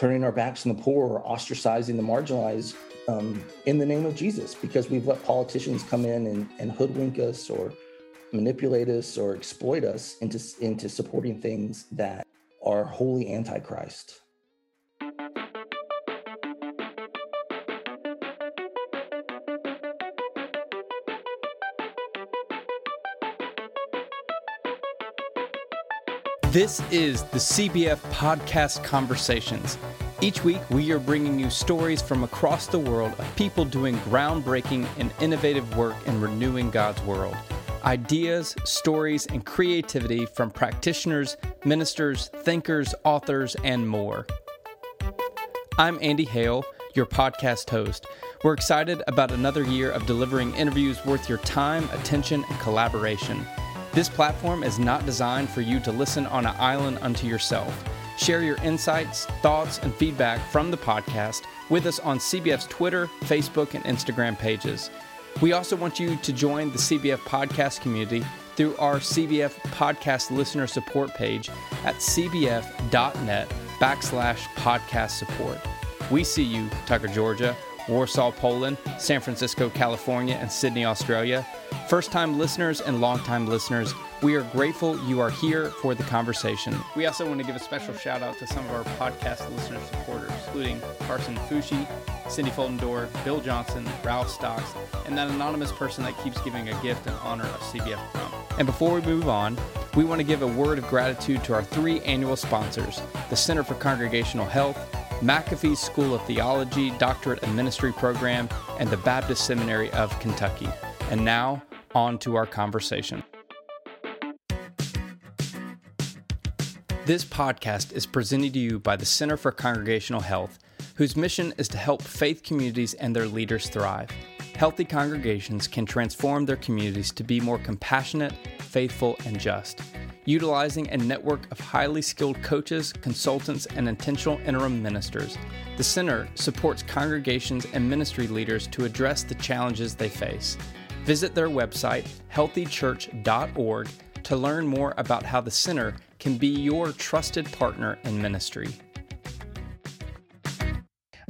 turning our backs on the poor or ostracizing the marginalized um, in the name of Jesus because we've let politicians come in and, and hoodwink us or manipulate us or exploit us into, into supporting things that are wholly antichrist. This is the CBF Podcast Conversations. Each week, we are bringing you stories from across the world of people doing groundbreaking and innovative work in renewing God's world. Ideas, stories, and creativity from practitioners, ministers, thinkers, authors, and more. I'm Andy Hale, your podcast host. We're excited about another year of delivering interviews worth your time, attention, and collaboration. This platform is not designed for you to listen on an island unto yourself. Share your insights, thoughts, and feedback from the podcast with us on CBF's Twitter, Facebook, and Instagram pages. We also want you to join the CBF podcast community through our CBF podcast listener support page at cbf.net backslash podcast support. We see you, Tucker, Georgia, Warsaw, Poland, San Francisco, California, and Sydney, Australia. First time listeners and long time listeners, we are grateful you are here for the conversation. We also want to give a special shout out to some of our podcast listener supporters, including Carson Fushi, Cindy Foldendor, Bill Johnson, Ralph Stocks, and that anonymous person that keeps giving a gift in honor of CBF Trump. And before we move on, we want to give a word of gratitude to our three annual sponsors the Center for Congregational Health, McAfee School of Theology Doctorate and Ministry Program, and the Baptist Seminary of Kentucky. And now, on to our conversation. This podcast is presented to you by the Center for Congregational Health, whose mission is to help faith communities and their leaders thrive. Healthy congregations can transform their communities to be more compassionate, faithful, and just. Utilizing a network of highly skilled coaches, consultants, and intentional interim ministers, the Center supports congregations and ministry leaders to address the challenges they face. Visit their website, healthychurch.org, to learn more about how the Center can be your trusted partner in ministry.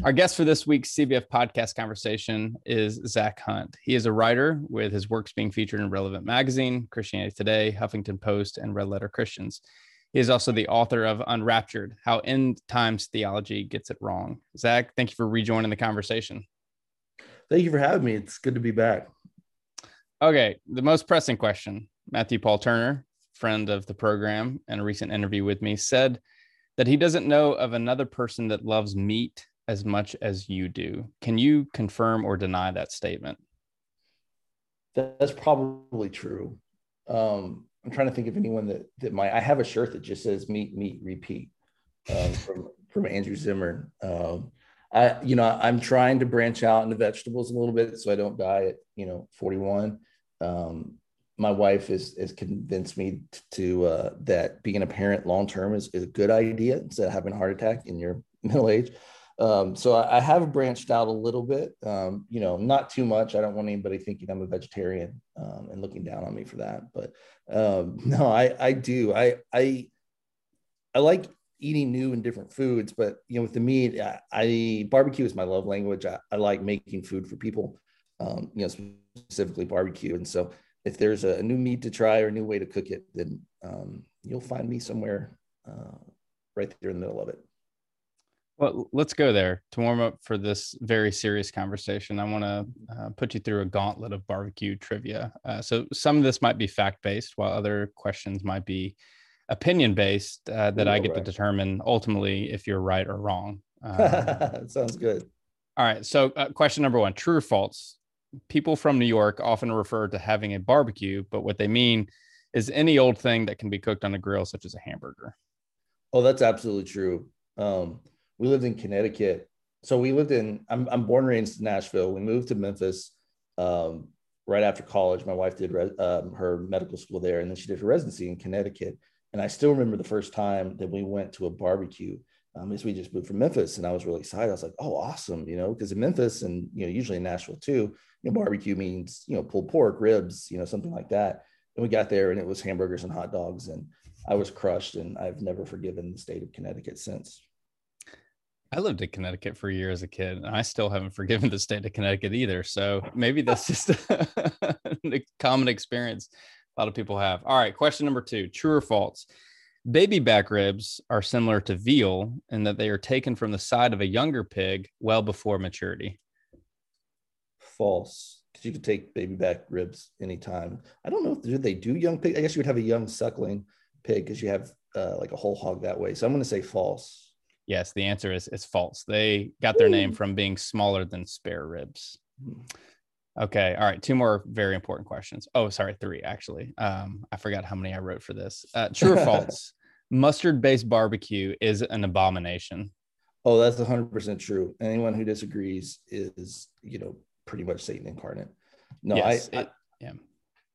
Our guest for this week's CBF podcast conversation is Zach Hunt. He is a writer with his works being featured in Relevant Magazine, Christianity Today, Huffington Post, and Red Letter Christians. He is also the author of Unraptured How End Times Theology Gets It Wrong. Zach, thank you for rejoining the conversation. Thank you for having me. It's good to be back. Okay, the most pressing question Matthew Paul Turner, friend of the program, in a recent interview with me, said that he doesn't know of another person that loves meat as much as you do. Can you confirm or deny that statement? That's probably true. Um, I'm trying to think of anyone that that might. I have a shirt that just says "Meet, meat, repeat" um, from from Andrew Zimmern. Um, I, you know, I'm trying to branch out into vegetables a little bit so I don't die at you know 41 um, my wife has, has convinced me to uh, that being a parent long term is, is a good idea instead of having a heart attack in your middle age. Um, so I, I, have branched out a little bit, um, you know, not too much. I don't want anybody thinking I'm a vegetarian um, and looking down on me for that. But um, no, I I do. I I I like eating new and different foods, but you know, with the meat, I, I barbecue is my love language. I, I like making food for people, um, you know, specifically barbecue. And so if there's a, new meat to try or a new way to cook it, then um, you'll find me somewhere uh, right there in the middle of it. Well, let's go there to warm up for this very serious conversation. I want to uh, put you through a gauntlet of barbecue trivia. Uh, so, some of this might be fact based, while other questions might be opinion based uh, that Ooh, I get right. to determine ultimately if you're right or wrong. Um, Sounds good. All right. So, uh, question number one true or false? people from New York often refer to having a barbecue, but what they mean is any old thing that can be cooked on a grill, such as a hamburger. Oh, that's absolutely true. Um, we lived in Connecticut. So we lived in, I'm, I'm born and raised in Nashville. We moved to Memphis um, right after college. My wife did um, her medical school there, and then she did her residency in Connecticut. And I still remember the first time that we went to a barbecue um, as we just moved from Memphis, and I was really excited. I was like, "Oh, awesome!" You know, because in Memphis and you know usually in Nashville too, you know, barbecue means you know pulled pork, ribs, you know, something like that. And we got there, and it was hamburgers and hot dogs, and I was crushed, and I've never forgiven the state of Connecticut since. I lived in Connecticut for a year as a kid, and I still haven't forgiven the state of Connecticut either. So maybe that's just a, a common experience a lot of people have. All right, question number two: True or false? Baby back ribs are similar to veal in that they are taken from the side of a younger pig well before maturity. False, because you could take baby back ribs anytime. I don't know. Do they do young pig? I guess you would have a young suckling pig because you have uh, like a whole hog that way. So I'm going to say false. Yes, the answer is it's false. They got their name from being smaller than spare ribs. Okay. All right. Two more very important questions. Oh, sorry, three actually. Um, I forgot how many I wrote for this. Uh, true or false? Mustard based barbecue is an abomination. Oh, that's 100% true. Anyone who disagrees is, you know, pretty much Satan incarnate. No, yes, I, I, yeah.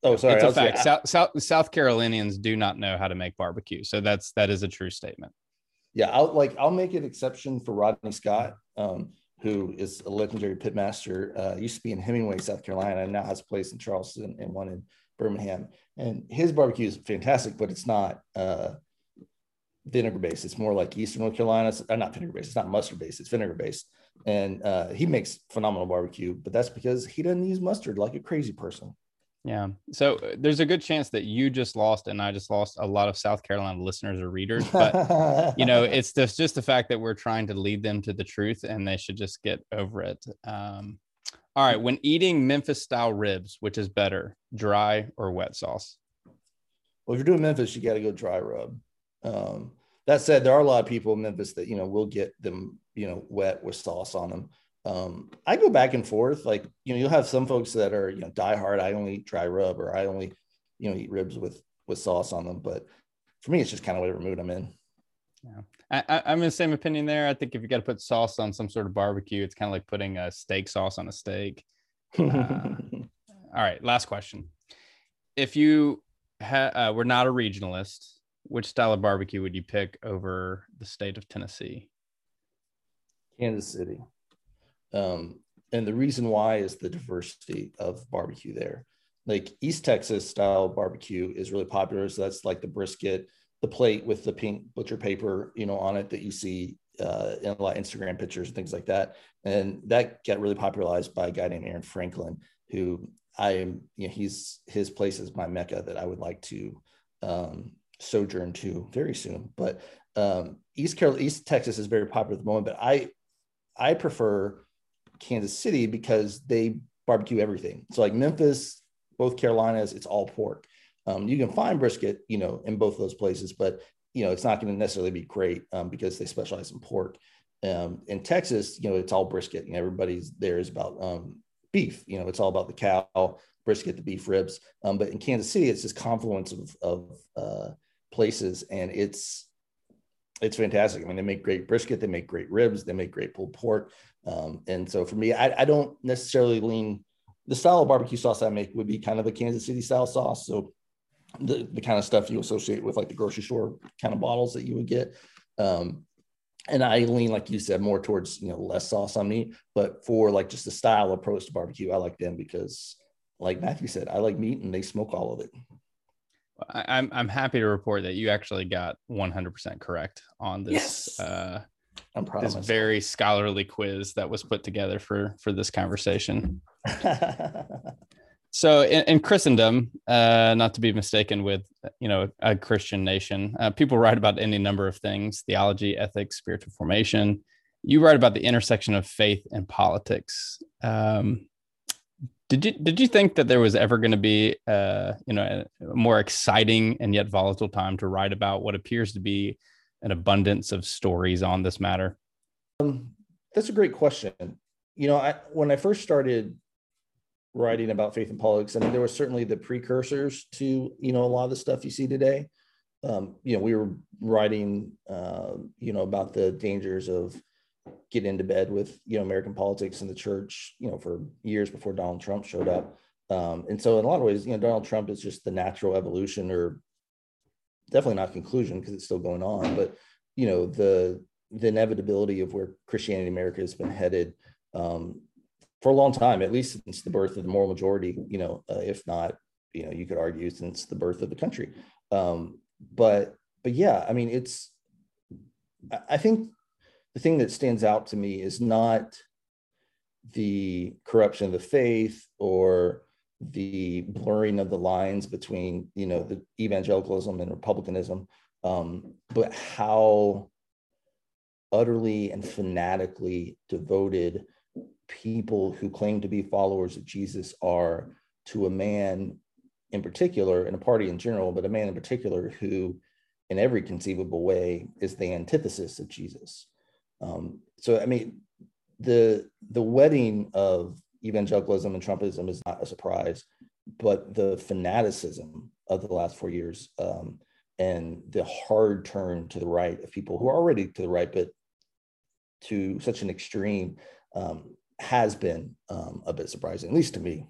Oh, sorry. It's a fact. Say, South, South, South Carolinians do not know how to make barbecue. So that's, that is a true statement yeah, I'll like I'll make an exception for Rodney Scott, um, who is a legendary pitmaster. Uh, used to be in Hemingway, South Carolina, and now has a place in Charleston and one in Birmingham. And his barbecue is fantastic, but it's not uh, vinegar based. It's more like Eastern North Carolina. Uh, not vinegar based. It's not mustard based. It's vinegar based. And uh, he makes phenomenal barbecue, but that's because he doesn't use mustard like a crazy person. Yeah. So uh, there's a good chance that you just lost and I just lost a lot of South Carolina listeners or readers. But, you know, it's just, just the fact that we're trying to lead them to the truth and they should just get over it. Um, all right. When eating Memphis style ribs, which is better, dry or wet sauce? Well, if you're doing Memphis, you got to go dry rub. Um, that said, there are a lot of people in Memphis that, you know, will get them, you know, wet with sauce on them. Um, I go back and forth. Like, you know, you'll have some folks that are, you know, die hard. I only eat dry rub or I only, you know, eat ribs with, with sauce on them. But for me, it's just kind of whatever mood I'm in. Yeah. I, am in the same opinion there. I think if you got to put sauce on some sort of barbecue, it's kind of like putting a steak sauce on a steak. Uh, all right. Last question. If you ha- uh, were not a regionalist, which style of barbecue would you pick over the state of Tennessee? Kansas City. Um, and the reason why is the diversity of barbecue there. Like East Texas style barbecue is really popular. So that's like the brisket, the plate with the pink butcher paper, you know, on it that you see uh, in a lot of Instagram pictures and things like that. And that got really popularized by a guy named Aaron Franklin, who I am, you know, he's his place is my mecca that I would like to um, sojourn to very soon. But um, East Carolina, East Texas is very popular at the moment. But I, I prefer Kansas City because they barbecue everything. So like Memphis, both Carolinas, it's all pork. Um, you can find brisket, you know, in both of those places, but you know, it's not going to necessarily be great um, because they specialize in pork. Um, in Texas, you know, it's all brisket. You know, everybody's there is about um, beef. You know, it's all about the cow brisket, the beef ribs. Um, but in Kansas City, it's this confluence of, of uh, places, and it's it's fantastic. I mean, they make great brisket, they make great ribs, they make great pulled pork. Um, and so for me, I, I, don't necessarily lean the style of barbecue sauce I make would be kind of a Kansas City style sauce. So the, the kind of stuff you associate with like the grocery store kind of bottles that you would get. Um, and I lean, like you said, more towards, you know, less sauce on meat, but for like just the style approach to barbecue, I like them because like Matthew said, I like meat and they smoke all of it. I'm I'm happy to report that you actually got 100% correct on this yes. uh, I'm proud this very scholarly quiz that was put together for for this conversation. so in, in Christendom, uh, not to be mistaken with you know a Christian nation, uh, people write about any number of things: theology, ethics, spiritual formation. You write about the intersection of faith and politics. Um, did you did you think that there was ever going to be uh, you know a more exciting and yet volatile time to write about what appears to be an abundance of stories on this matter? Um, that's a great question. You know, I, when I first started writing about faith and politics, I mean, there were certainly the precursors to, you know, a lot of the stuff you see today. Um, you know, we were writing, uh, you know, about the dangers of getting into bed with, you know, American politics and the church, you know, for years before Donald Trump showed up. Um, and so in a lot of ways, you know, Donald Trump is just the natural evolution or definitely not conclusion because it's still going on, but you know the the inevitability of where Christianity in America has been headed um, for a long time, at least since the birth of the moral majority. You know, uh, if not, you know, you could argue since the birth of the country. Um, but but yeah, I mean, it's I think the thing that stands out to me is not the corruption of the faith or the blurring of the lines between you know the evangelicalism and republicanism um, but how utterly and fanatically devoted people who claim to be followers of jesus are to a man in particular and a party in general but a man in particular who in every conceivable way is the antithesis of jesus um, so i mean the the wedding of evangelicalism and Trumpism is not a surprise, but the fanaticism of the last four years um, and the hard turn to the right of people who are already to the right, but to such an extreme um, has been um, a bit surprising, at least to me.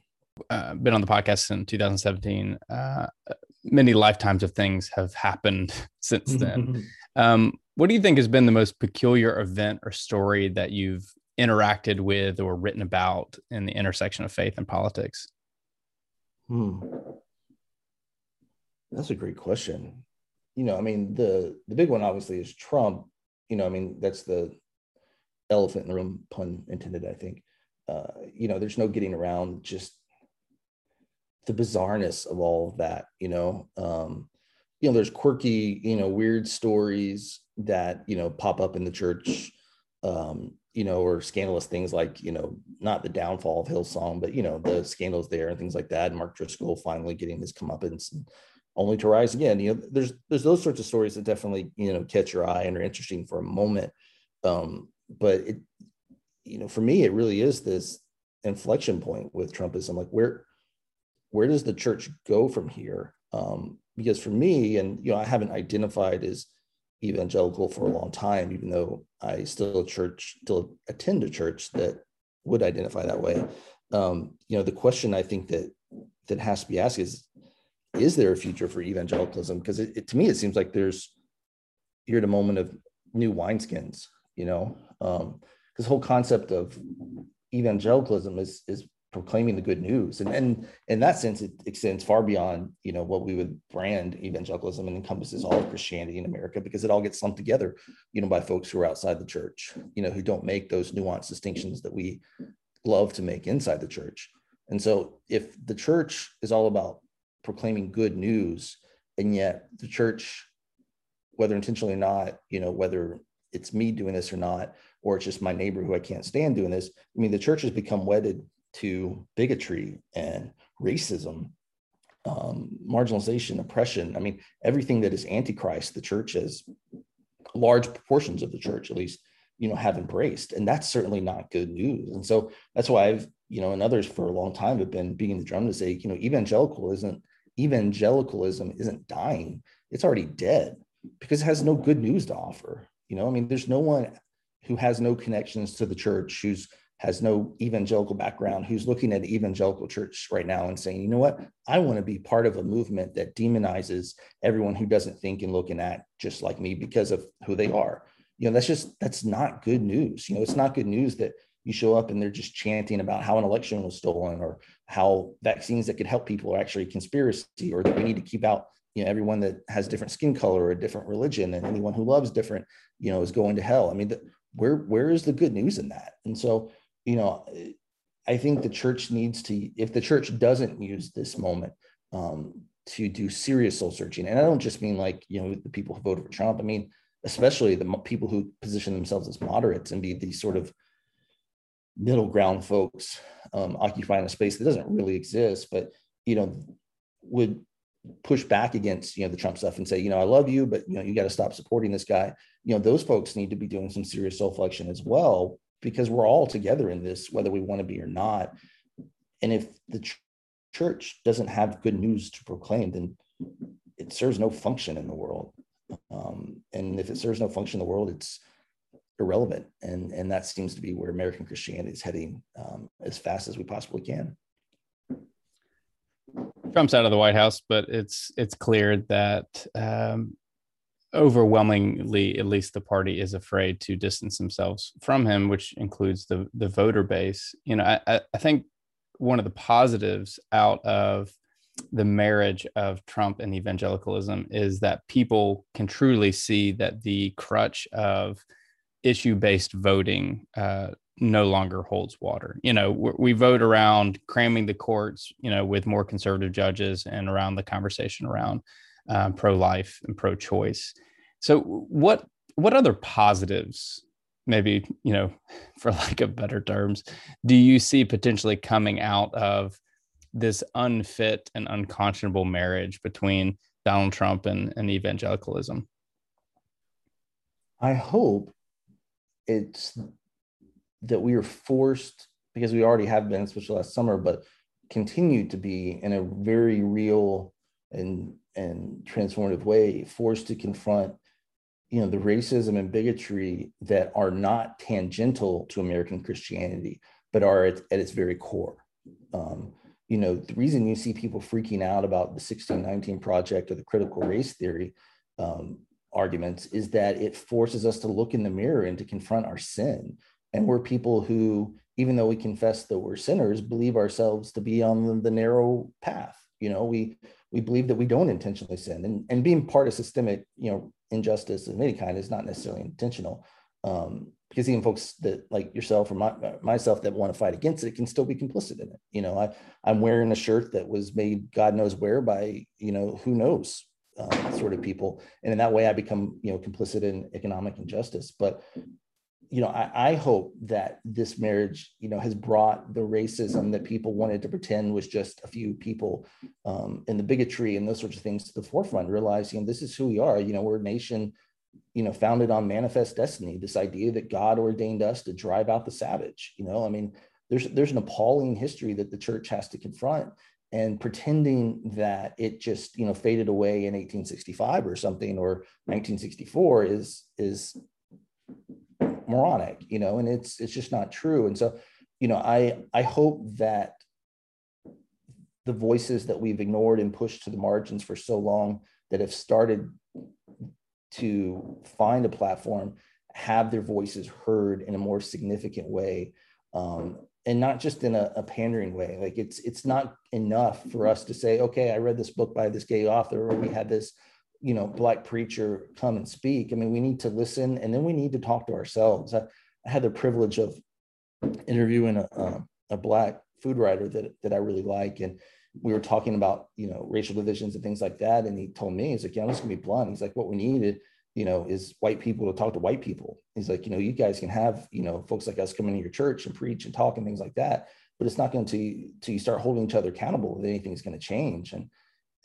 Uh, been on the podcast in 2017. Uh, many lifetimes of things have happened since then. um, what do you think has been the most peculiar event or story that you've interacted with or written about in the intersection of faith and politics? Hmm. That's a great question. You know, I mean, the the big one obviously is Trump. You know, I mean, that's the elephant in the room, pun intended, I think. Uh, you know, there's no getting around just the bizarreness of all of that, you know. Um, you know, there's quirky, you know, weird stories that, you know, pop up in the church um, you know, or scandalous things like, you know, not the downfall of Hillsong, but you know, the scandals there and things like that. Mark Driscoll finally getting his comeuppance and only to rise again. You know, there's there's those sorts of stories that definitely, you know, catch your eye and are interesting for a moment. Um, but it, you know, for me, it really is this inflection point with Trumpism. Like where where does the church go from here? Um, because for me, and you know, I haven't identified as evangelical for a long time, even though I still church, still attend a church that would identify that way. Um, you know, the question I think that that has to be asked is, is there a future for evangelicalism? Because to me, it seems like there's you're at a moment of new wineskins. You know, um, this whole concept of evangelicalism is is proclaiming the good news. And and in that sense it extends far beyond you know what we would brand evangelicalism and encompasses all of christianity in america because it all gets lumped together you know by folks who are outside the church you know who don't make those nuanced distinctions that we love to make inside the church. And so if the church is all about proclaiming good news and yet the church whether intentionally or not you know whether it's me doing this or not or it's just my neighbor who i can't stand doing this i mean the church has become wedded to bigotry and racism, um, marginalization, oppression. I mean, everything that is antichrist, the church has large proportions of the church, at least, you know, have embraced. And that's certainly not good news. And so that's why I've, you know, and others for a long time have been beating the drum to say, you know, evangelical isn't evangelicalism isn't dying. It's already dead because it has no good news to offer. You know, I mean, there's no one who has no connections to the church who's has no evangelical background who's looking at evangelical church right now and saying, you know what, I want to be part of a movement that demonizes everyone who doesn't think and look and act just like me because of who they are. You know, that's just that's not good news. You know, it's not good news that you show up and they're just chanting about how an election was stolen or how vaccines that could help people are actually conspiracy or that we need to keep out you know everyone that has different skin color or a different religion and anyone who loves different you know is going to hell i mean the, where where is the good news in that and so you know, I think the church needs to, if the church doesn't use this moment um, to do serious soul searching, and I don't just mean like, you know, the people who voted for Trump, I mean, especially the people who position themselves as moderates and be these sort of middle ground folks um, occupying a space that doesn't really exist, but, you know, would push back against, you know, the Trump stuff and say, you know, I love you, but, you know, you got to stop supporting this guy. You know, those folks need to be doing some serious soul flexion as well because we're all together in this, whether we want to be or not. And if the ch- church doesn't have good news to proclaim, then it serves no function in the world. Um, and if it serves no function in the world, it's irrelevant. And, and that seems to be where American Christianity is heading um, as fast as we possibly can. Trump's out of the White House, but it's it's clear that um, overwhelmingly, at least the party is afraid to distance themselves from him, which includes the the voter base. You know, I, I think one of the positives out of the marriage of Trump and evangelicalism is that people can truly see that the crutch of issue based voting uh, no longer holds water. You know, we vote around cramming the courts, you know, with more conservative judges and around the conversation around um, pro life and pro choice. So, what what other positives, maybe you know, for lack of better terms, do you see potentially coming out of this unfit and unconscionable marriage between Donald Trump and, and evangelicalism? I hope it's that we are forced because we already have been, especially last summer, but continue to be in a very real and and transformative way, forced to confront, you know, the racism and bigotry that are not tangential to American Christianity, but are at, at its very core. Um, you know, the reason you see people freaking out about the 1619 project or the critical race theory um, arguments is that it forces us to look in the mirror and to confront our sin. And we're people who, even though we confess that we're sinners, believe ourselves to be on the narrow path. You know, we we believe that we don't intentionally sin, and and being part of systemic, you know, injustice of any kind is not necessarily intentional. Um, because even folks that like yourself or my, myself that want to fight against it can still be complicit in it. You know, I I'm wearing a shirt that was made God knows where by you know who knows uh, sort of people, and in that way I become you know complicit in economic injustice. But you know, I, I hope that this marriage you know has brought the racism that people wanted to pretend was just a few people, um, and the bigotry and those sorts of things to the forefront. Realizing this is who we are. You know, we're a nation you know, founded on manifest destiny, this idea that God ordained us to drive out the savage. You know, I mean, there's there's an appalling history that the church has to confront, and pretending that it just you know faded away in 1865 or something or 1964 is is moronic. You know, and it's it's just not true. And so, you know, I I hope that the voices that we've ignored and pushed to the margins for so long that have started to find a platform, have their voices heard in a more significant way, um, and not just in a, a, pandering way. Like it's it's not enough for us to say, okay, I read this book by this gay author, or we had this, you know, black preacher come and speak. I mean, we need to listen, and then we need to talk to ourselves. I, I had the privilege of interviewing a, a, black food writer that that I really like, and we were talking about you know racial divisions and things like that and he told me he's like yeah i'm just gonna be blunt he's like what we need you know is white people to talk to white people he's like you know you guys can have you know folks like us come into your church and preach and talk and things like that but it's not going to to you start holding each other accountable that anything's going to change and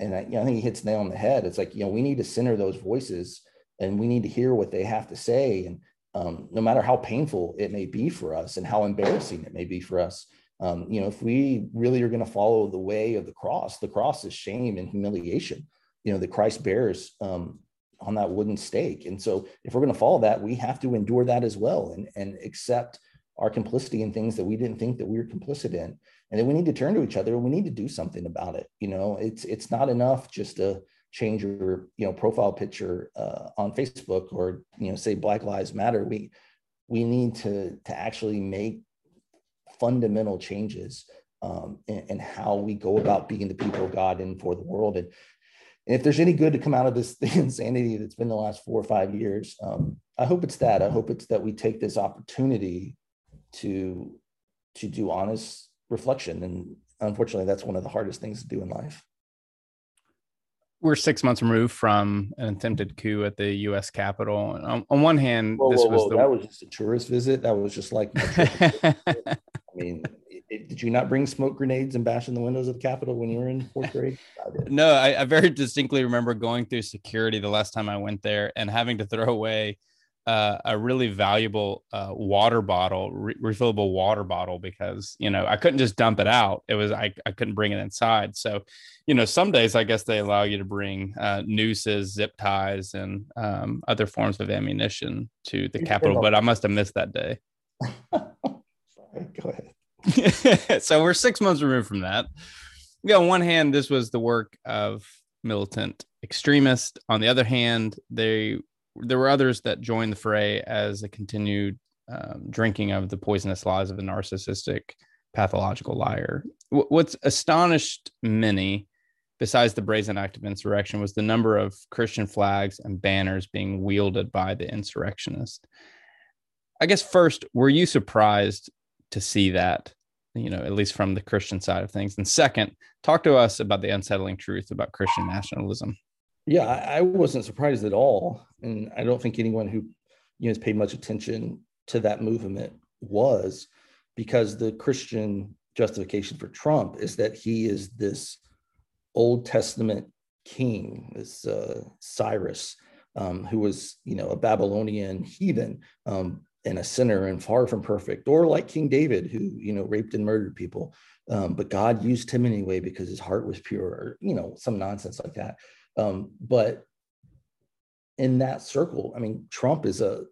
and I, you know, I think he hits nail on the head it's like you know we need to center those voices and we need to hear what they have to say and um, no matter how painful it may be for us and how embarrassing it may be for us um, you know, if we really are going to follow the way of the cross, the cross is shame and humiliation, you know, that Christ bears um, on that wooden stake. And so if we're going to follow that, we have to endure that as well and, and accept our complicity in things that we didn't think that we were complicit in. And then we need to turn to each other and we need to do something about it. You know, it's it's not enough just to change your you know profile picture uh, on Facebook or you know say Black Lives Matter. We we need to to actually make fundamental changes um, in, how we go about being the people of God and for the world. And, and if there's any good to come out of this insanity that's been the last four or five years, um, I hope it's that. I hope it's that we take this opportunity to to do honest reflection. And unfortunately, that's one of the hardest things to do in life we're six months removed from an attempted coup at the U.S. Capitol. On, on one hand, whoa, this whoa, was whoa. The... that was just a tourist visit. That was just like, I mean, it, did you not bring smoke grenades and bash in the windows of the Capitol when you were in fourth grade? I no, I, I very distinctly remember going through security the last time I went there and having to throw away uh, a really valuable uh, water bottle, re- refillable water bottle, because you know I couldn't just dump it out. It was I, I couldn't bring it inside. So, you know, some days I guess they allow you to bring uh, nooses, zip ties, and um, other forms of ammunition to the Capitol. But I must have missed that day. Sorry, go ahead. so we're six months removed from that. Yeah, on one hand, this was the work of militant extremists. On the other hand, they there were others that joined the fray as a continued um, drinking of the poisonous lies of the narcissistic pathological liar. W- what's astonished many, besides the brazen act of insurrection, was the number of Christian flags and banners being wielded by the insurrectionists. I guess first, were you surprised to see that, you know, at least from the Christian side of things? And second, talk to us about the unsettling truth about Christian nationalism. Yeah, I, wasn't surprised at all. And I don't think anyone who you know has paid much attention to that movement was because the Christian justification for Trump is that he is this Old Testament king, this uh, Cyrus, um, who was, you know, a Babylonian heathen um, and a sinner and far from perfect, or like King David, who, you know, raped and murdered people. Um, but God used him anyway because his heart was pure, or, you know, some nonsense like that. Um, but in that circle, I mean, Trump is a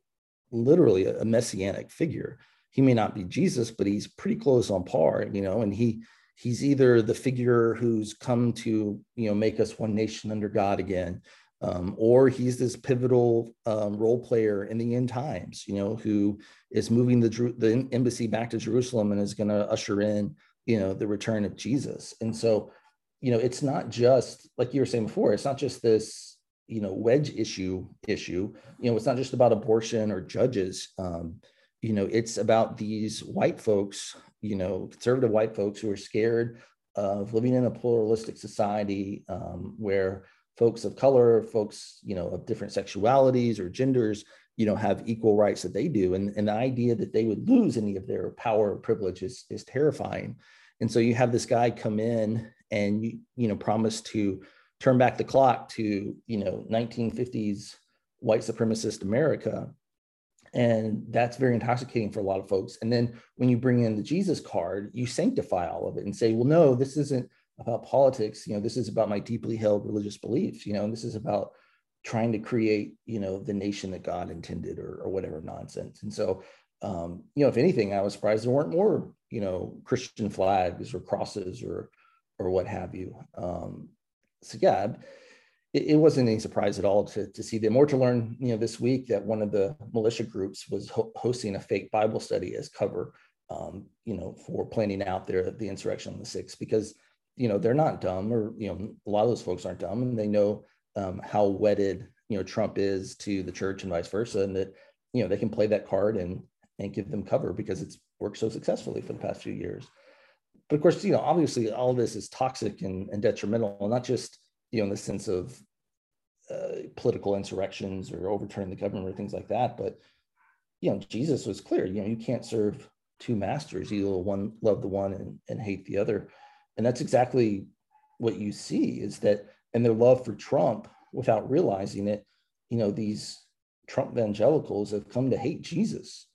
literally a messianic figure. He may not be Jesus, but he's pretty close on par, you know, and he he's either the figure who's come to you know make us one nation under God again, um, or he's this pivotal um, role player in the end times, you know, who is moving the the embassy back to Jerusalem and is going to usher in you know the return of Jesus. And so, you know, it's not just like you were saying before. It's not just this you know wedge issue issue. You know, it's not just about abortion or judges. Um, you know, it's about these white folks you know, conservative white folks who are scared of living in a pluralistic society um, where folks of color, folks, you know, of different sexualities or genders, you know, have equal rights that they do. And, and the idea that they would lose any of their power or privilege is, is terrifying. And so you have this guy come in and, you, you know, promise to turn back the clock to, you know, 1950s white supremacist America. And that's very intoxicating for a lot of folks. And then when you bring in the jesus card you sanctify all of it and say well no this isn't about politics. You know this is about my deeply held religious beliefs you know and this is about trying to create you know the nation that god intended or, or whatever nonsense. And so um, you know if anything i was surprised there weren't more you know christian flags or crosses or or what have you um, so yeah it, it, wasn't any surprise at all to, to see them or to learn, you know, this week that one of the militia groups was ho- hosting a fake Bible study as cover, um, you know, for planning out their the insurrection on the sixth because you know they're not dumb or you know a lot of those folks aren't dumb and they know um, how wedded you know Trump is to the church and vice versa and that you know they can play that card and and give them cover because it's worked so successfully for the past few years. But of course, you know, obviously all this is toxic and, and detrimental, not just you know, in the sense of uh, political insurrections or overturning the government or things like that. But you know, Jesus was clear. You know, you can't serve two masters. You will one love the one and, and hate the other, and that's exactly what you see is that and their love for Trump without realizing it. You know, these Trump evangelicals have come to hate Jesus.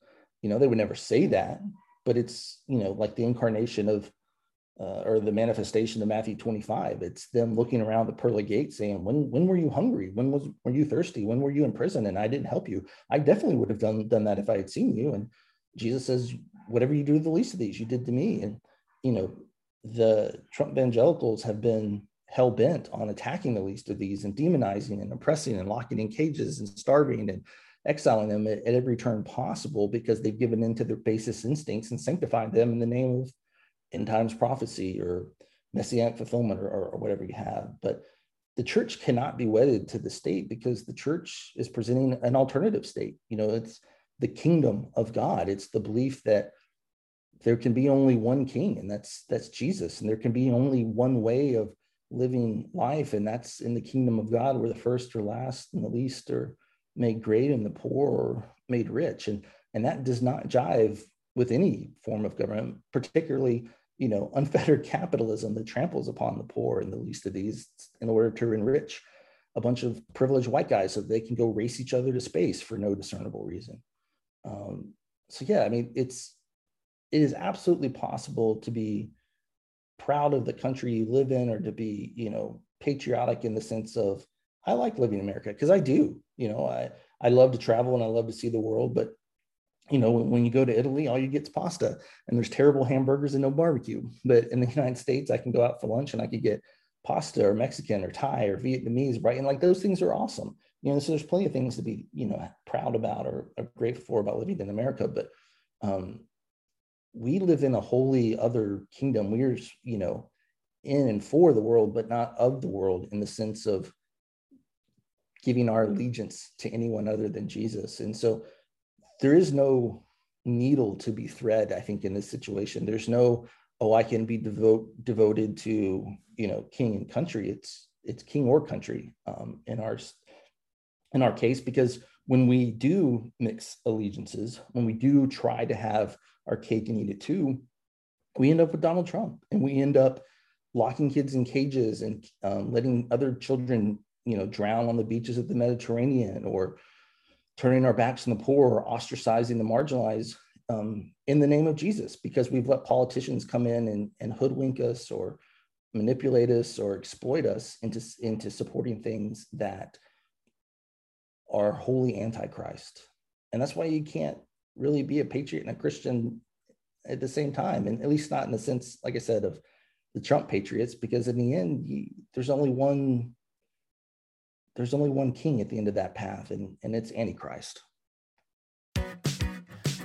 You know, they would never say that, but it's you know like the incarnation of uh, or the manifestation of Matthew 25. It's them looking around the pearly gate saying, when, when were you hungry? When was, were you thirsty? When were you in prison? And I didn't help you. I definitely would have done, done that if I had seen you. And Jesus says, whatever you do to the least of these, you did to me. And, you know, the Trump evangelicals have been hell bent on attacking the least of these and demonizing and oppressing and locking in cages and starving and exiling them at, at every turn possible because they've given into their basest instincts and sanctified them in the name of end times prophecy or messianic fulfillment or, or, or whatever you have. But the church cannot be wedded to the state because the church is presenting an alternative state. You know, it's the kingdom of God. It's the belief that there can be only one king, and that's that's Jesus, and there can be only one way of living life, and that's in the kingdom of God, where the first or last and the least are made great, and the poor are made rich, and and that does not jive with any form of government, particularly you know, unfettered capitalism that tramples upon the poor and the least of these in order to enrich a bunch of privileged white guys so they can go race each other to space for no discernible reason. Um, so yeah, I mean, it's it is absolutely possible to be proud of the country you live in or to be, you know, patriotic in the sense of I like living in America because I do. You know, I I love to travel and I love to see the world, but you know, when you go to Italy, all you get is pasta and there's terrible hamburgers and no barbecue. But in the United States, I can go out for lunch and I could get pasta or Mexican or Thai or Vietnamese, right? And like those things are awesome. You know, so there's plenty of things to be, you know, proud about or, or grateful for about living in America. But um, we live in a wholly other kingdom. We're, you know, in and for the world, but not of the world in the sense of giving our allegiance to anyone other than Jesus. And so there is no needle to be thread i think in this situation. There's no oh i can be devote, devoted to you know king and country. It's it's king or country um, in our in our case because when we do mix allegiances when we do try to have our cake and eat it too we end up with donald trump and we end up locking kids in cages and um, letting other children you know drown on the beaches of the mediterranean or turning our backs on the poor or ostracizing the marginalized um, in the name of jesus because we've let politicians come in and, and hoodwink us or manipulate us or exploit us into, into supporting things that are wholly antichrist. And that's why you can't really be a patriot and a christian at the same time and at least not in the sense like i said of the trump patriots because in the end you, there's only one there's only one king at the end of that path, and, and it's Antichrist.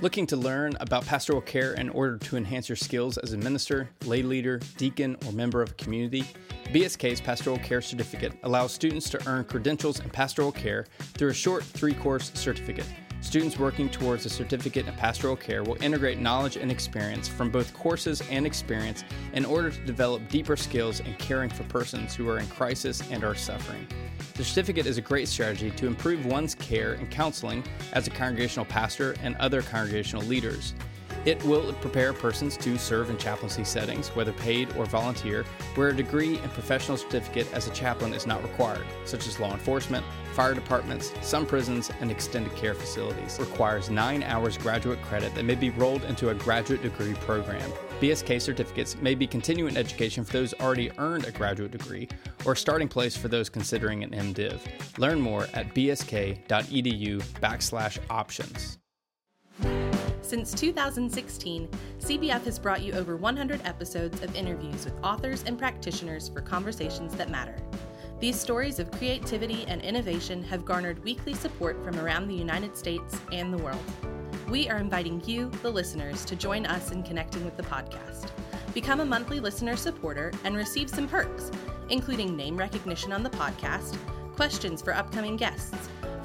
Looking to learn about pastoral care in order to enhance your skills as a minister, lay leader, deacon, or member of a community? BSK's Pastoral Care Certificate allows students to earn credentials in pastoral care through a short three course certificate. Students working towards a certificate in pastoral care will integrate knowledge and experience from both courses and experience in order to develop deeper skills in caring for persons who are in crisis and are suffering. The certificate is a great strategy to improve one's care and counseling as a congregational pastor and other congregational leaders. It will prepare persons to serve in chaplaincy settings, whether paid or volunteer, where a degree and professional certificate as a chaplain is not required, such as law enforcement, fire departments, some prisons, and extended care facilities. It requires nine hours graduate credit that may be rolled into a graduate degree program. BSK certificates may be continuing education for those already earned a graduate degree or a starting place for those considering an MDiv. Learn more at bsk.edu backslash options. Since 2016, CBF has brought you over 100 episodes of interviews with authors and practitioners for conversations that matter. These stories of creativity and innovation have garnered weekly support from around the United States and the world. We are inviting you, the listeners, to join us in connecting with the podcast. Become a monthly listener supporter and receive some perks, including name recognition on the podcast, questions for upcoming guests,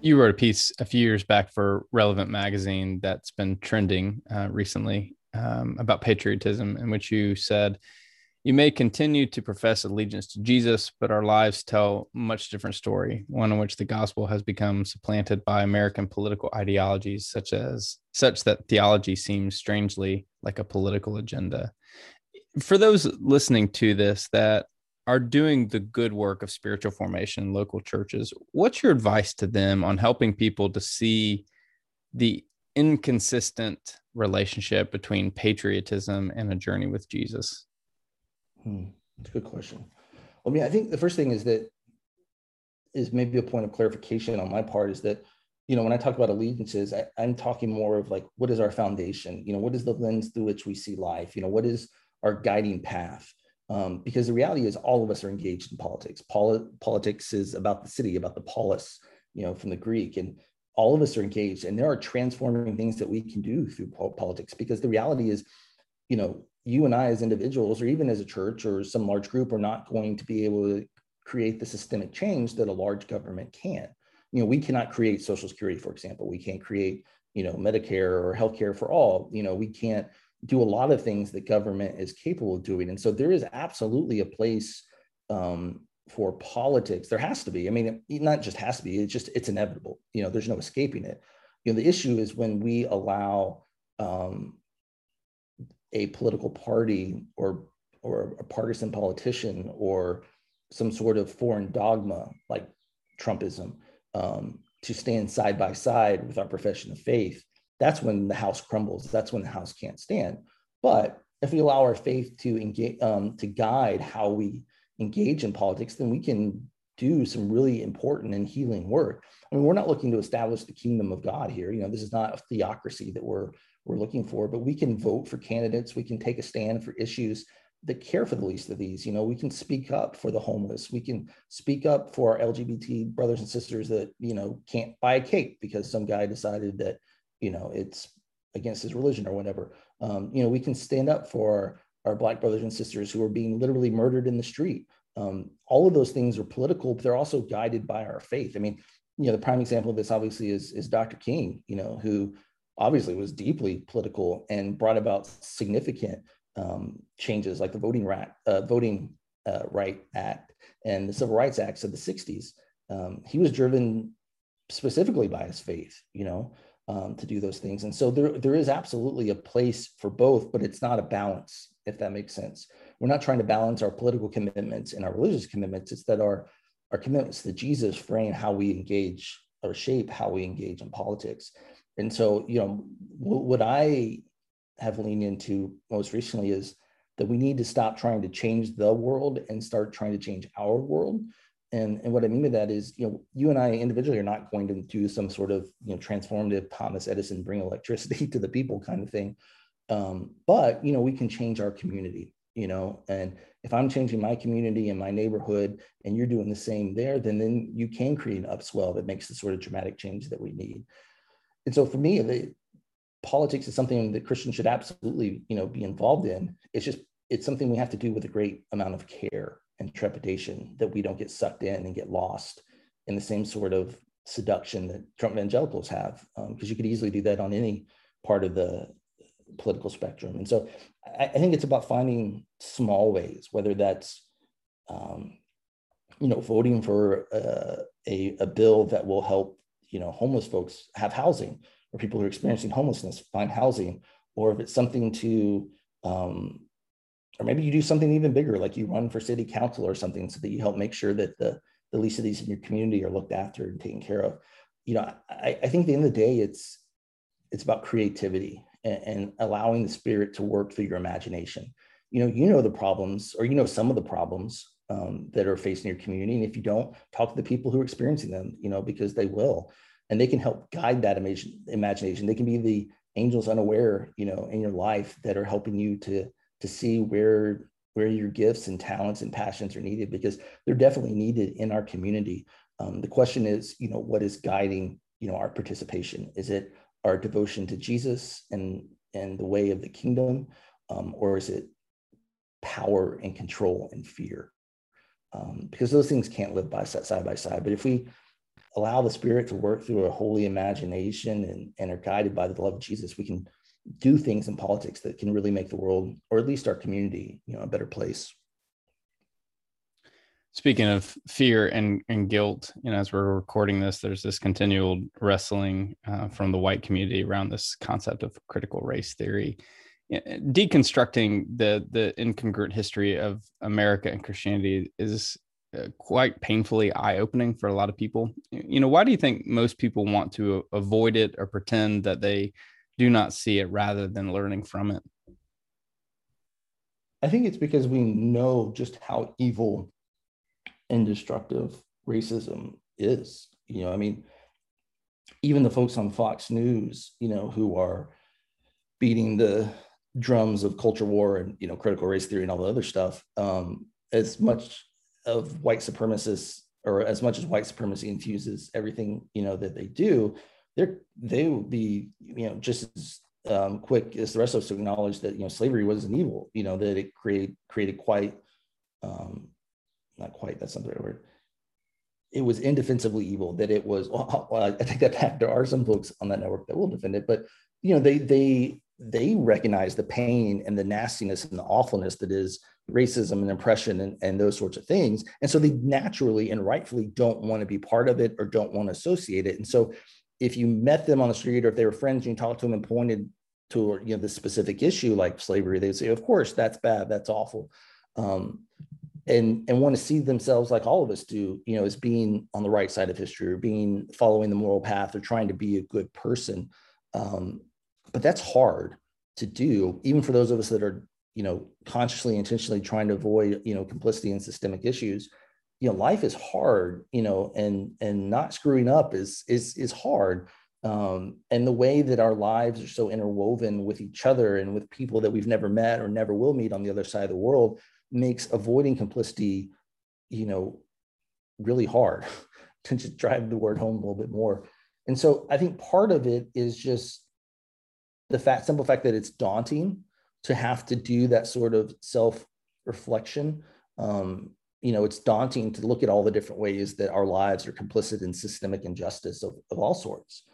you wrote a piece a few years back for Relevant Magazine that's been trending uh, recently um, about patriotism, in which you said, You may continue to profess allegiance to Jesus, but our lives tell much different story, one in which the gospel has become supplanted by American political ideologies, such as such that theology seems strangely like a political agenda. For those listening to this that are doing the good work of spiritual formation in local churches, what's your advice to them on helping people to see the inconsistent relationship between patriotism and a journey with Jesus? Hmm. That's a good question. Well, I mean, I think the first thing is that is maybe a point of clarification on my part is that you know when i talk about allegiances I, i'm talking more of like what is our foundation you know what is the lens through which we see life you know what is our guiding path um, because the reality is all of us are engaged in politics. Poli- politics is about the city, about the polis, you know, from the Greek, and all of us are engaged. And there are transforming things that we can do through politics because the reality is, you know, you and I as individuals, or even as a church or some large group, are not going to be able to create the systemic change that a large government can. You know, we cannot create Social Security, for example. We can't create, you know, Medicare or healthcare for all. You know, we can't do a lot of things that government is capable of doing. And so there is absolutely a place um, for politics. There has to be. I mean, it not just has to be. It's just it's inevitable. You know, there's no escaping it. You know, the issue is when we allow um, a political party or or a partisan politician or some sort of foreign dogma like Trumpism um, to stand side by side with our profession of faith that's when the house crumbles. That's when the house can't stand. But if we allow our faith to engage, um, to guide how we engage in politics, then we can do some really important and healing work. I mean, we're not looking to establish the kingdom of God here. You know, this is not a theocracy that we're we're looking for, but we can vote for candidates. We can take a stand for issues that care for the least of these. You know, we can speak up for the homeless. We can speak up for our LGBT brothers and sisters that, you know, can't buy a cake because some guy decided that, you know, it's against his religion or whatever. Um, you know, we can stand up for our Black brothers and sisters who are being literally murdered in the street. Um, all of those things are political, but they're also guided by our faith. I mean, you know, the prime example of this obviously is, is Dr. King, you know, who obviously was deeply political and brought about significant um, changes like the Voting, Right, uh, Voting uh, Right Act and the Civil Rights Acts of the 60s. Um, he was driven specifically by his faith, you know, um, to do those things. And so there, there is absolutely a place for both, but it's not a balance, if that makes sense. We're not trying to balance our political commitments and our religious commitments. It's that our, our commitments to Jesus frame how we engage or shape how we engage in politics. And so, you know, what I have leaned into most recently is that we need to stop trying to change the world and start trying to change our world. And, and what I mean by that is, you know, you and I individually are not going to do some sort of, you know, transformative Thomas Edison bring electricity to the people kind of thing. Um, but, you know, we can change our community, you know, and if I'm changing my community and my neighborhood and you're doing the same there, then, then you can create an upswell that makes the sort of dramatic change that we need. And so for me, the, politics is something that Christians should absolutely, you know, be involved in. It's just it's something we have to do with a great amount of care and trepidation that we don't get sucked in and get lost in the same sort of seduction that Trump evangelicals have, because um, you could easily do that on any part of the political spectrum. And so I, I think it's about finding small ways, whether that's um, you know voting for uh, a, a bill that will help you know homeless folks have housing or people who are experiencing homelessness find housing, or if it's something to, um, or maybe you do something even bigger, like you run for city council or something, so that you help make sure that the the least of these in your community are looked after and taken care of. You know, I, I think at the end of the day, it's it's about creativity and, and allowing the spirit to work through your imagination. You know, you know the problems, or you know some of the problems um, that are facing your community. And if you don't, talk to the people who are experiencing them, you know, because they will and they can help guide that imagination they can be the angels unaware you know in your life that are helping you to to see where where your gifts and talents and passions are needed because they're definitely needed in our community. Um, the question is you know what is guiding you know our participation? Is it our devotion to jesus and and the way of the kingdom? Um, or is it power and control and fear? Um, because those things can't live by side by side. But if we allow the spirit to work through a holy imagination and, and are guided by the love of jesus we can do things in politics that can really make the world or at least our community you know a better place. Speaking of fear and, and guilt you know as we're recording this there's this continual wrestling uh, from the white community around this concept of critical race theory deconstructing the the incongruent history of america and christianity is uh, quite painfully eye-opening for a lot of people. You know why do you think most people want to avoid it or pretend that they do not see it rather than learning from it. I think it's because we know just how evil and destructive racism is you know i mean even the folks on fox news you know who are beating the drums of culture war and you know critical race theory and all the other stuff um, as much of white supremacists or as much as white supremacy infuses everything you know that they do they're they would be you know just as um, quick as the rest of us to acknowledge that you know slavery was an evil you know that it created created quite um, not quite that's not the right word it was indefensibly evil that it was well, i take that there are some folks on that network that will defend it but you know they they they recognize the pain and the nastiness and the awfulness that is racism and oppression and, and those sorts of things. And so they naturally and rightfully don't want to be part of it or don't want to associate it. And so if you met them on the street or if they were friends and you talked to them and pointed to you know the specific issue like slavery, they would say, of course, that's bad, that's awful. Um, and and want to see themselves like all of us do, you know, as being on the right side of history or being following the moral path or trying to be a good person. Um, but that's hard to do, even for those of us that are you know consciously intentionally trying to avoid you know complicity in systemic issues you know life is hard you know and and not screwing up is is is hard. Um, and the way that our lives are so interwoven with each other and with people that we've never met or never will meet on the other side of the world makes avoiding complicity you know really hard to just drive the word home a little bit more. And so i think part of it is just the fact simple fact that it's daunting to have to do that sort of self reflection um, you know it's daunting to look at all the different ways that our lives are complicit in systemic injustice of, of all sorts.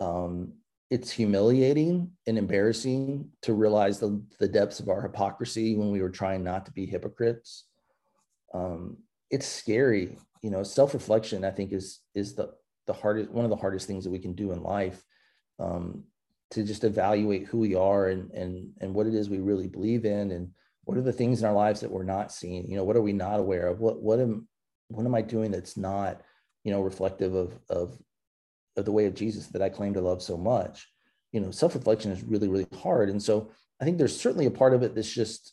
Um, it's humiliating and embarrassing to realize the, the depths of our hypocrisy when we were trying not to be hypocrites. Um, it's scary you know self-reflection i think is is the the hardest one of the hardest things that we can do in life um, to just evaluate who we are and and and what it is we really believe in and what are the things in our lives that we're not seeing? You know what are we not aware of? What what am what am i doing that's not you know reflective of of of the way of jesus that i claim to love so much? You know self-reflection is really really hard. And so i think there's certainly a part of it that's just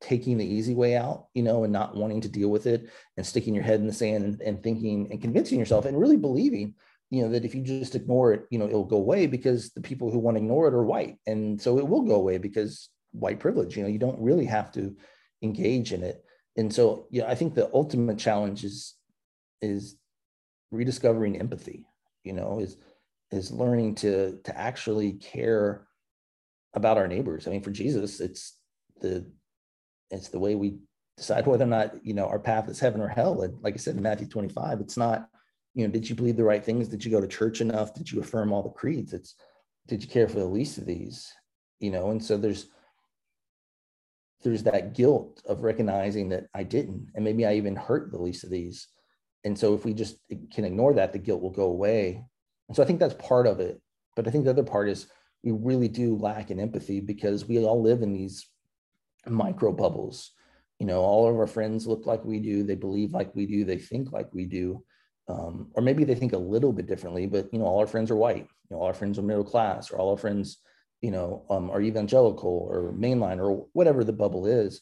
taking the easy way out you know and not wanting to deal with it and sticking your head in the sand and, and thinking and convincing yourself and really believing you know that if you just ignore it you know it'll go away because the people who want to ignore it are white. And so it will go away because white privilege you know you don't really have to engage in it. And so yeah i think the ultimate challenge is is rediscovering empathy you know is is learning to to actually care about our neighbors. I mean for jesus it's the it's the way we decide whether or not you know our path is heaven or hell. And like i said in matthew 25 it's not you know did you believe the right things? Did you go to church enough? Did you affirm all the creeds? It's did you care for the least of these? You know and so there's there's that guilt of recognizing that i didn't and maybe i even hurt the least of these. And so if we just can ignore that the guilt will go away. And so i think that's part of it. But i think the other part is we really do lack in empathy because we all live in these micro bubbles. You know all of our friends look like we do. They believe like we do. They think like we do. Um, or maybe they think a little bit differently, but you know, all our friends are white, you know, all our friends are middle class, or all our friends, you know, um, are evangelical or mainline or whatever the bubble is.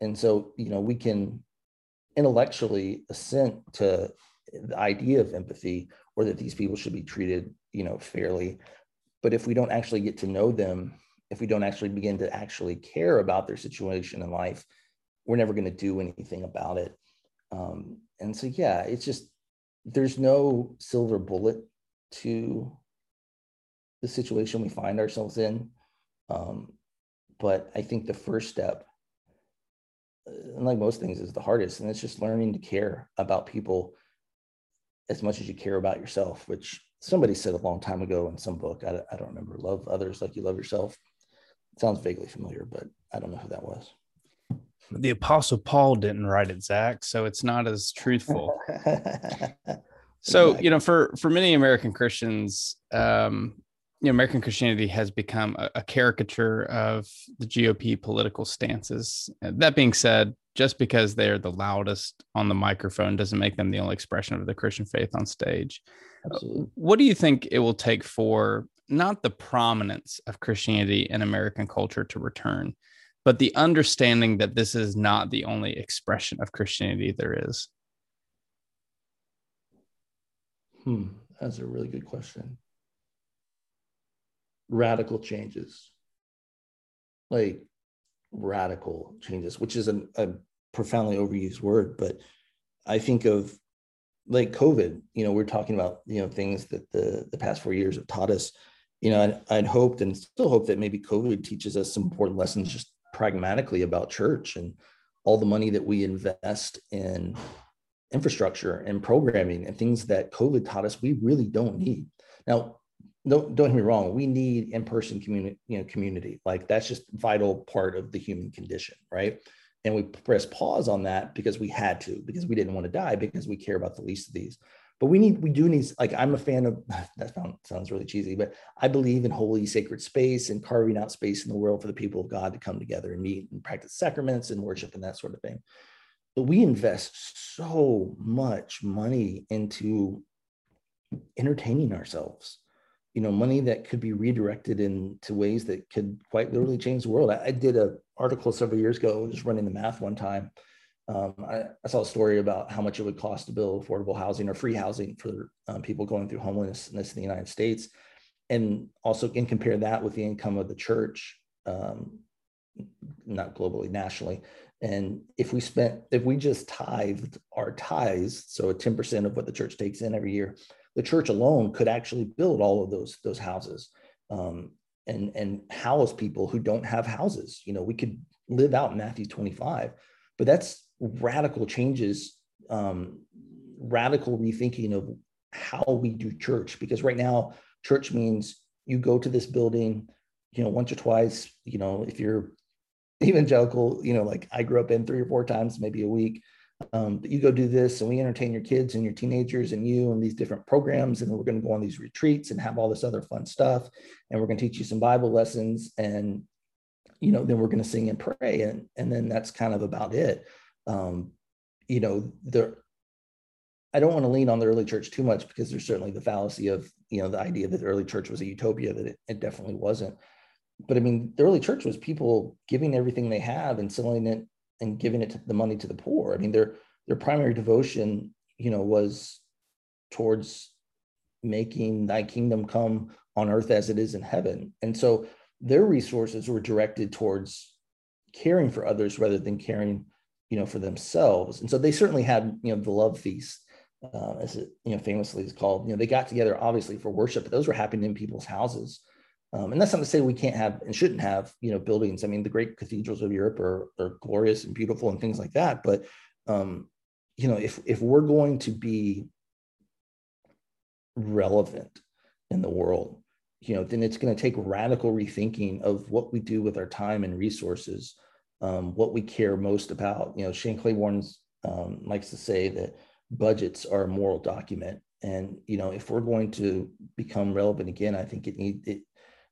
And so, you know, we can intellectually assent to the idea of empathy or that these people should be treated, you know, fairly. But if we don't actually get to know them, if we don't actually begin to actually care about their situation in life, we're never going to do anything about it. Um, and so, yeah, it's just there's no silver bullet to the situation we find ourselves in. Um, but I think the first step, uh, like most things, is the hardest. And it's just learning to care about people as much as you care about yourself, which somebody said a long time ago in some book. I, I don't remember. Love others like you love yourself. It sounds vaguely familiar, but I don't know who that was. The Apostle Paul didn't write it, Zach, so it's not as truthful. so, you know, for for many American Christians, um, you know, American Christianity has become a, a caricature of the GOP political stances. That being said, just because they're the loudest on the microphone doesn't make them the only expression of the Christian faith on stage. Absolutely. What do you think it will take for not the prominence of Christianity in American culture to return, but the understanding that this is not the only expression of Christianity there is? Hmm, that's a really good question. Radical changes, like radical changes, which is a, a profoundly overused word, but I think of like COVID, you know, we're talking about, you know, things that the, the past four years have taught us, you know, I'd, I'd hoped and still hope that maybe COVID teaches us some important lessons just pragmatically about church and all the money that we invest in infrastructure and programming and things that COVID taught us we really don't need. Now, don't don't get me wrong, we need in-person community, you know, community. Like that's just vital part of the human condition, right? And we press pause on that because we had to, because we didn't want to die, because we care about the least of these but we need we do need like i'm a fan of that sound, sounds really cheesy but i believe in holy sacred space and carving out space in the world for the people of god to come together and meet and practice sacraments and worship and that sort of thing but we invest so much money into entertaining ourselves you know money that could be redirected into ways that could quite literally change the world. I, I did an article several years ago just running the math one time. Um, I, I, saw a story about how much it would cost to build affordable housing or free housing for um, people going through homelessness in the United States, and also can compare that with the income of the church, um, not globally, nationally. And if we spent, if we just tithed our tithes, so a 10% of what the church takes in every year, the church alone could actually build all of those those houses um, and and house people who don't have houses. You know, we could live out Matthew 25, but that's radical changes, um, radical rethinking of how we do church. Because right now, church means you go to this building, you know, once or twice. You know, if you're evangelical, you know, like I grew up in three or four times, maybe a week. Um, but you go do this and we entertain your kids and your teenagers and you and these different programs and we're going to go on these retreats and have all this other fun stuff and we're going to teach you some bible lessons and you know then we're going to sing and pray and and then that's kind of about it um, you know, there, I don't want to lean on the early church too much because there's certainly the fallacy of, you know, the idea that the early church was a utopia that it, it definitely wasn't. But I mean, the early church was people giving everything they have and selling it and giving it the money to the poor. I mean, their their primary devotion, you know, was towards making thy kingdom come on earth as it is in heaven. And so their resources were directed towards caring for others rather than caring you know, for themselves. And so they certainly had, you know, the love feast, uh, as it, you know, famously is called. You know, they got together obviously for worship, but those were happening in people's houses. Um, and that's not to say we can't have and shouldn't have, you know, buildings. I mean, the great cathedrals of Europe are, are glorious and beautiful and things like that. But, um, you know, if if we're going to be relevant in the world, you know, then it's going to take radical rethinking of what we do with our time and resources um, what we care most about. You know, Shane Claiborne um, likes to say that budgets are a moral document, and you know, if we're going to become relevant again, I think it need it.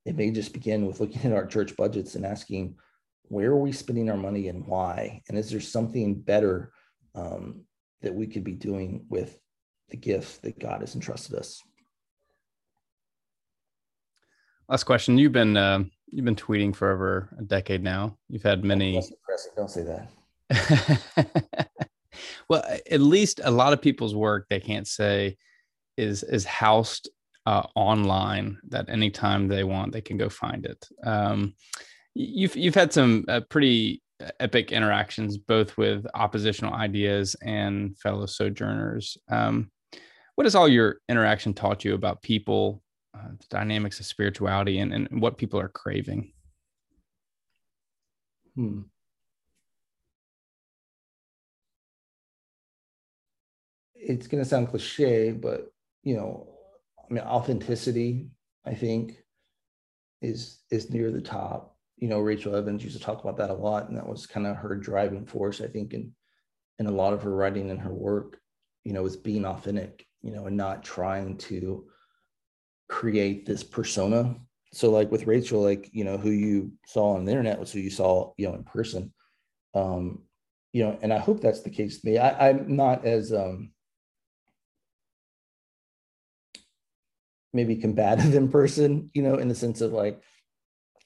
It may just begin with looking at our church budgets and asking, where are we spending our money and why? And is there something better um, that we could be doing with the gift that God has entrusted us? Last question. You've been uh, you've been tweeting for over a decade now. You've had many. That's. Don't say that. well, at least a lot of people's work they can't say is is housed uh, online. That anytime they want, they can go find it. Um, you've you've had some uh, pretty epic interactions both with oppositional ideas and fellow sojourners. Um, what has all your interaction taught you about people uh, the dynamics of spirituality and, and what people are craving? Hmm. It's going to sound cliche, but you know, I mean, authenticity, I think, is is near the top. You know, Rachel Evans used to talk about that a lot, and that was kind of her driving force, I think, in in a lot of her writing and her work. You know, is being authentic. You know, and not trying to create this persona. So like with Rachel, like, you know, who you saw on the internet was who you saw, you know, in person. Um, you know, and I hope that's the case me. I, I'm not as um maybe combative in person, you know, in the sense of like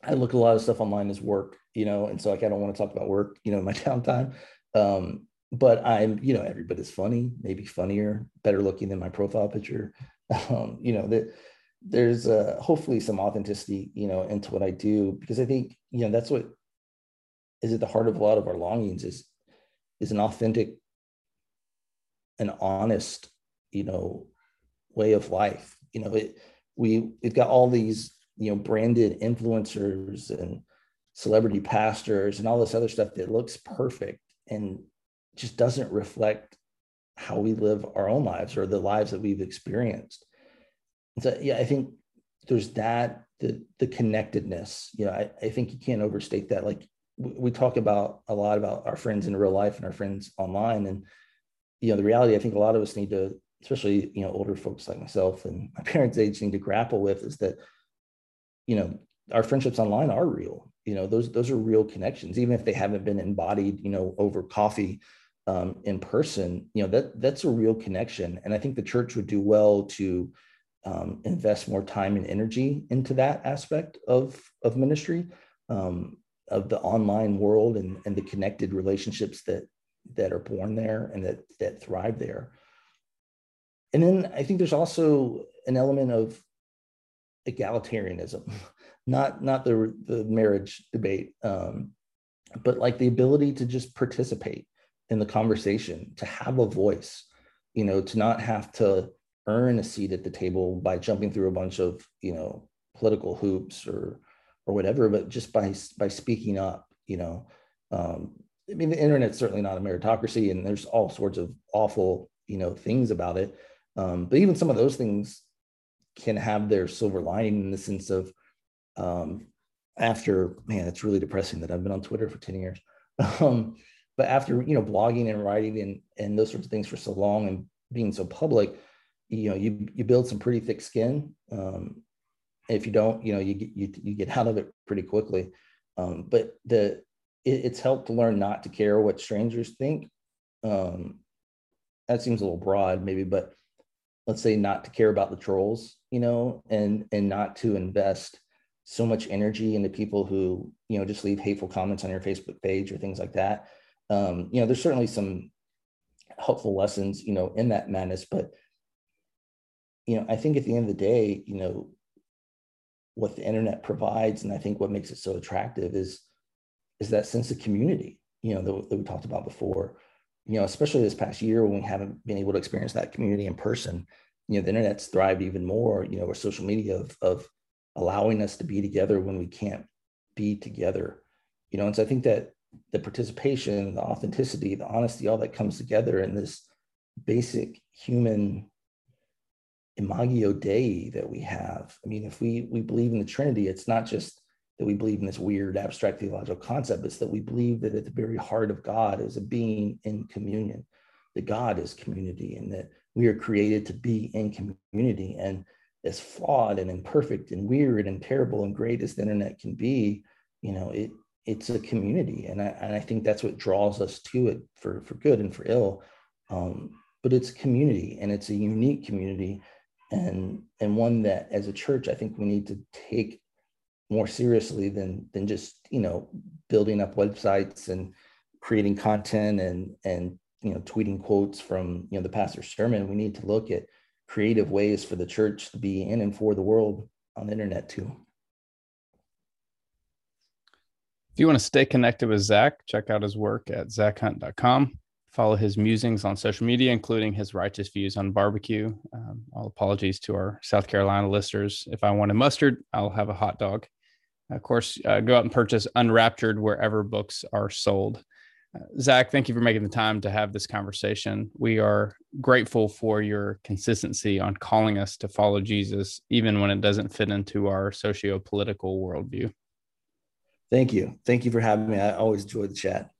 I look at a lot of stuff online as work, you know, and so like I don't want to talk about work, you know, in my downtime. Um, but I'm, you know, everybody's funny, maybe funnier, better looking than my profile picture. Um, you know, that there's uh, hopefully some authenticity, you know, into what I do because I think you know that's what is at the heart of a lot of our longings is is an authentic, an honest, you know, way of life. You know, it we we've got all these you know branded influencers and celebrity pastors and all this other stuff that looks perfect and just doesn't reflect how we live our own lives or the lives that we've experienced so yeah, I think there's that the the connectedness. You know, I, I think you can't overstate that. Like we talk about a lot about our friends in real life and our friends online, and you know, the reality I think a lot of us need to, especially you know, older folks like myself and my parents' age, need to grapple with is that you know our friendships online are real. You know, those those are real connections, even if they haven't been embodied. You know, over coffee um, in person. You know that that's a real connection, and I think the church would do well to um, invest more time and energy into that aspect of of ministry um, of the online world and, and the connected relationships that that are born there and that that thrive there. And then I think there's also an element of egalitarianism, not not the the marriage debate, um, but like the ability to just participate in the conversation, to have a voice, you know, to not have to earn a seat at the table by jumping through a bunch of you know political hoops or or whatever, but just by by speaking up, you know. Um, I mean, the internet's certainly not a meritocracy, and there's all sorts of awful, you know, things about it. Um, but even some of those things can have their silver lining in the sense of, um, after man, it's really depressing that I've been on Twitter for ten years. Um, but after you know blogging and writing and and those sorts of things for so long and being so public, you know, you you build some pretty thick skin. Um, if you don't, you know, you get you, you get out of it pretty quickly. Um, but the it, it's helped to learn not to care what strangers think. Um, that seems a little broad, maybe, but let's say not to care about the trolls, you know, and and not to invest so much energy into people who you know just leave hateful comments on your Facebook page or things like that. Um, you know, there's certainly some helpful lessons, you know, in that madness, but you know, I think at the end of the day, you know, what the internet provides, and I think what makes it so attractive is is that sense of community, you know, that, that we talked about before. You know, especially this past year when we haven't been able to experience that community in person. You know, the internet's thrived even more. You know, or social media of of allowing us to be together when we can't be together. You know, and so I think that the participation, the authenticity, the honesty, all that comes together in this basic human imago dei that we have i mean if we we believe in the trinity it's not just that we believe in this weird abstract theological concept it's that we believe that at the very heart of god is a being in communion that god is community and that we are created to be in community. And as flawed and imperfect and weird and terrible and great as the internet can be you know it it's a community. And I, and I think that's what draws us to it for for good and for ill. Um, but it's community and it's a unique community and and one that as a church i think we need to take more seriously than than just you know building up websites and creating content and and you know tweeting quotes from you know the pastor's sermon we need to look at creative ways for the church to be in and for the world on the internet too if you want to stay connected with zach check out his work at zachhunt.com follow his musings on social media, including his righteous views on barbecue. Um, all apologies to our South Carolina listeners. If I want a mustard, I'll have a hot dog. Of course, uh, go out and purchase Unraptured wherever books are sold. Uh, Zach, thank you for making the time to have this conversation. We are grateful for your consistency on calling us to follow Jesus, even when it doesn't fit into our socio political worldview. Thank you. Thank you for having me. I always enjoy the chat.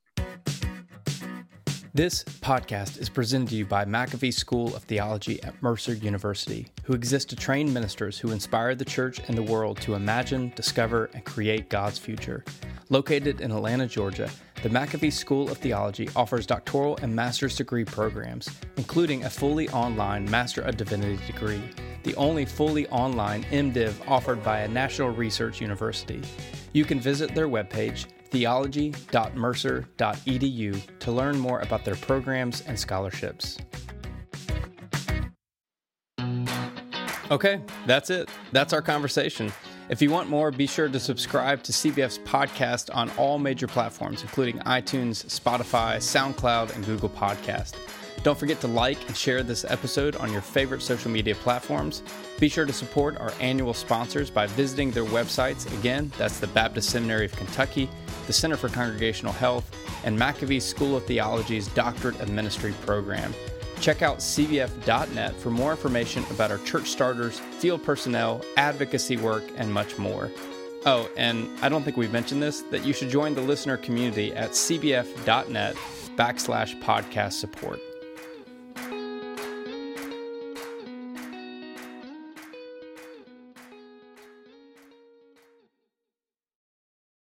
This podcast is presented to you by McAfee School of Theology at Mercer University, who exists to train ministers who inspire the church and the world to imagine, discover, and create God's future. Located in Atlanta, Georgia, the McAfee School of Theology offers doctoral and master's degree programs, including a fully online Master of Divinity degree, the only fully online MDiv offered by a national research university. You can visit their webpage theology.mercer.edu to learn more about their programs and scholarships. Okay, that's it. That's our conversation. If you want more, be sure to subscribe to CBF's podcast on all major platforms, including iTunes, Spotify, SoundCloud, and Google Podcast. Don't forget to like and share this episode on your favorite social media platforms. Be sure to support our annual sponsors by visiting their websites. Again, that's the Baptist Seminary of Kentucky, the Center for Congregational Health, and McAfee School of Theology's Doctorate of Ministry program. Check out cbf.net for more information about our church starters, field personnel, advocacy work, and much more. Oh, and I don't think we've mentioned this that you should join the listener community at cbf.net backslash podcast support.